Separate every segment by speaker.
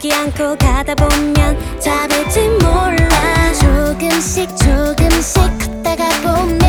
Speaker 1: 포기 않고 가다
Speaker 2: 보면 잡을지
Speaker 1: 몰라. 조금씩 조금씩 걷다가
Speaker 3: 보면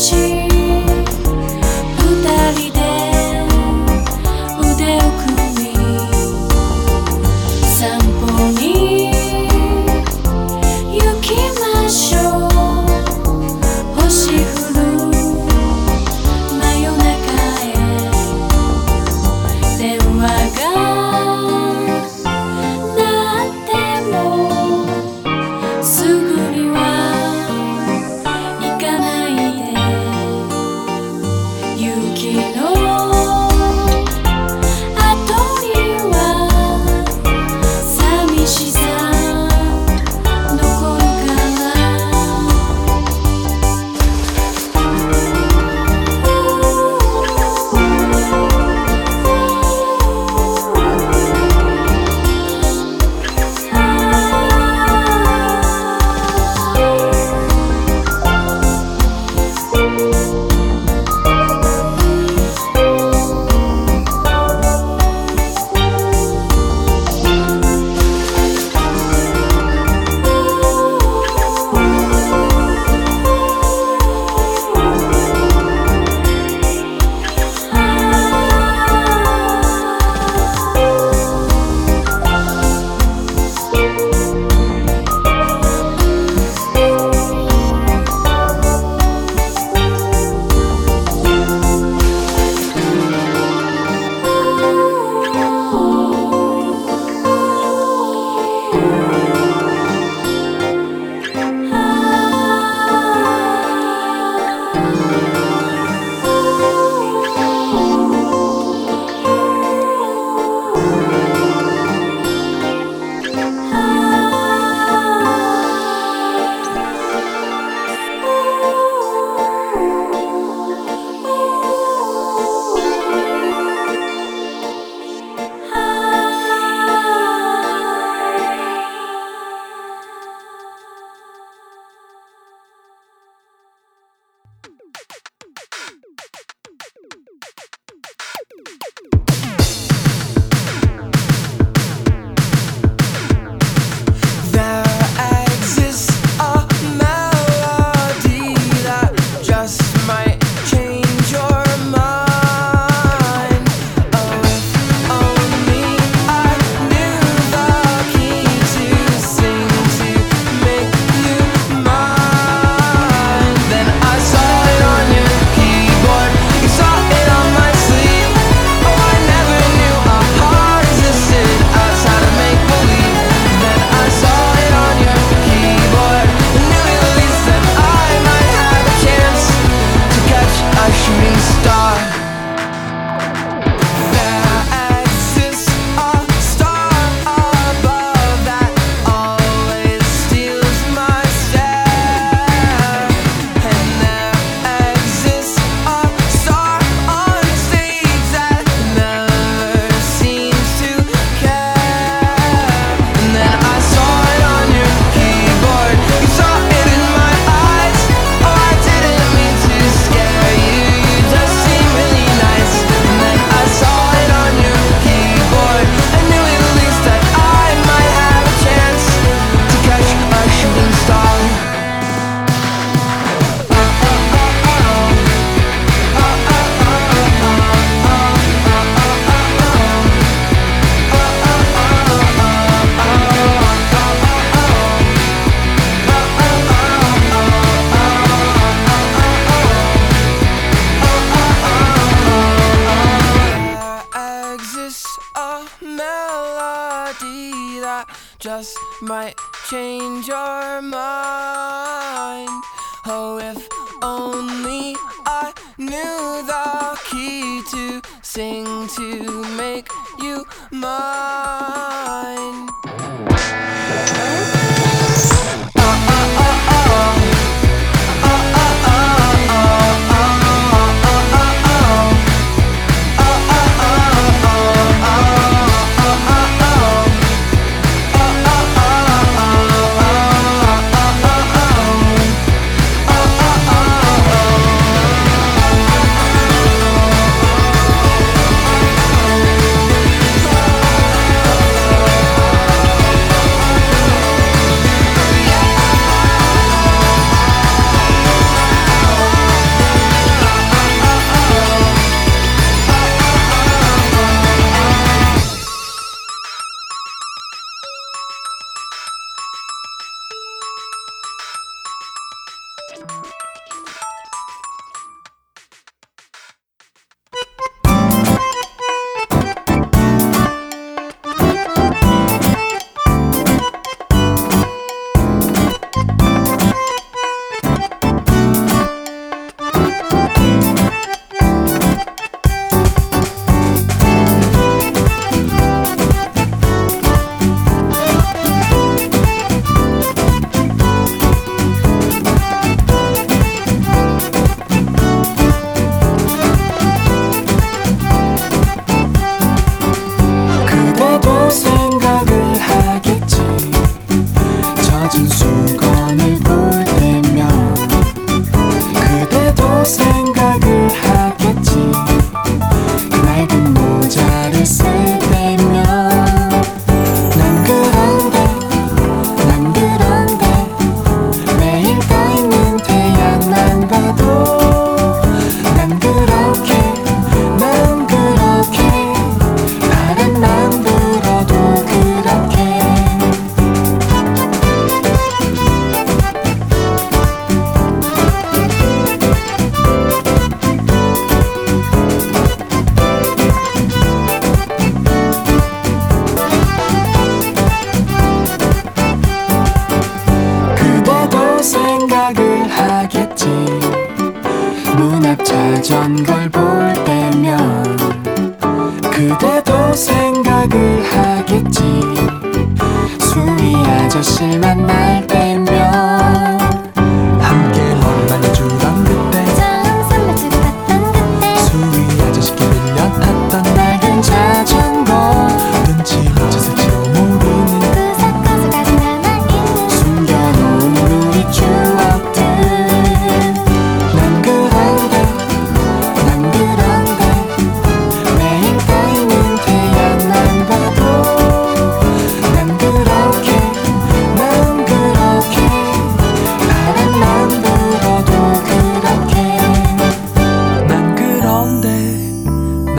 Speaker 3: 心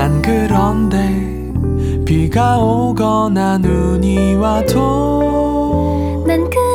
Speaker 3: 난 그런데 비가 오거나 눈이 와도
Speaker 4: 난그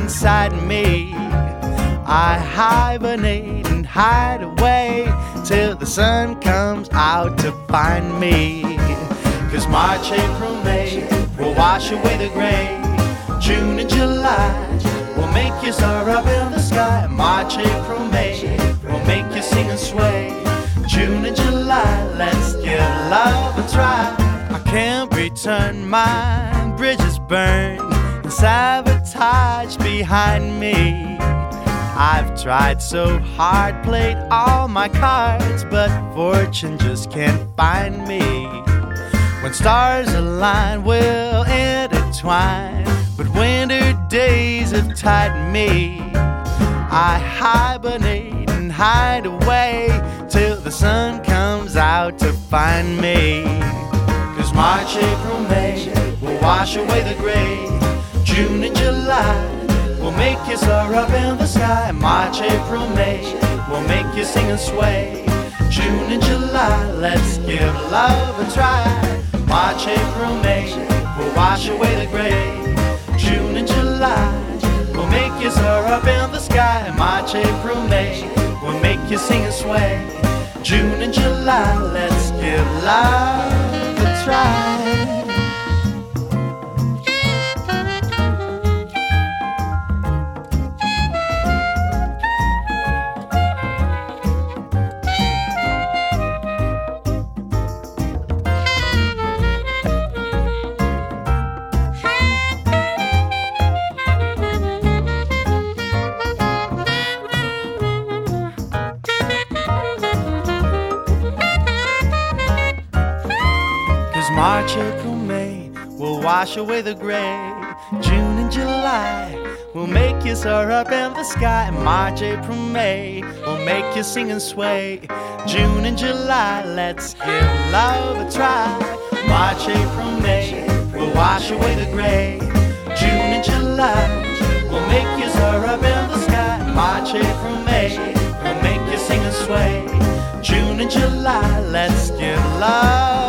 Speaker 5: inside me. I hibernate and hide away till the sun comes out to find me. Cause March, April, May will wash away the gray. June and July will make you soar up in the sky. March, April, May will make you sing and sway. June and July, let's give love a try. I can't return my bridges burned sabotage behind me. I've tried so hard, played all my cards, but fortune just can't find me. When stars align, we'll intertwine, but winter days have tied me. I hibernate and hide away till the sun comes out to find me. Cause March, April, May will wash away the gray. June and July will make you soar up in the sky. March, April, May will make you sing and sway. June and July, let's give love a try. March, April, May will wash away the gray. June and July will make you soar up in the sky. March, April, May will make you sing and sway. June and July, let's give love a try.
Speaker 6: March, April, May will wash away the gray. June and July will make you soar up in the sky. March, April, May will make you sing and sway. June and July, let's give love a try. March, April, May will wash away the gray. June and July will make you soar up in the sky. March, April, May will make you sing and sway. June and July, let's give love.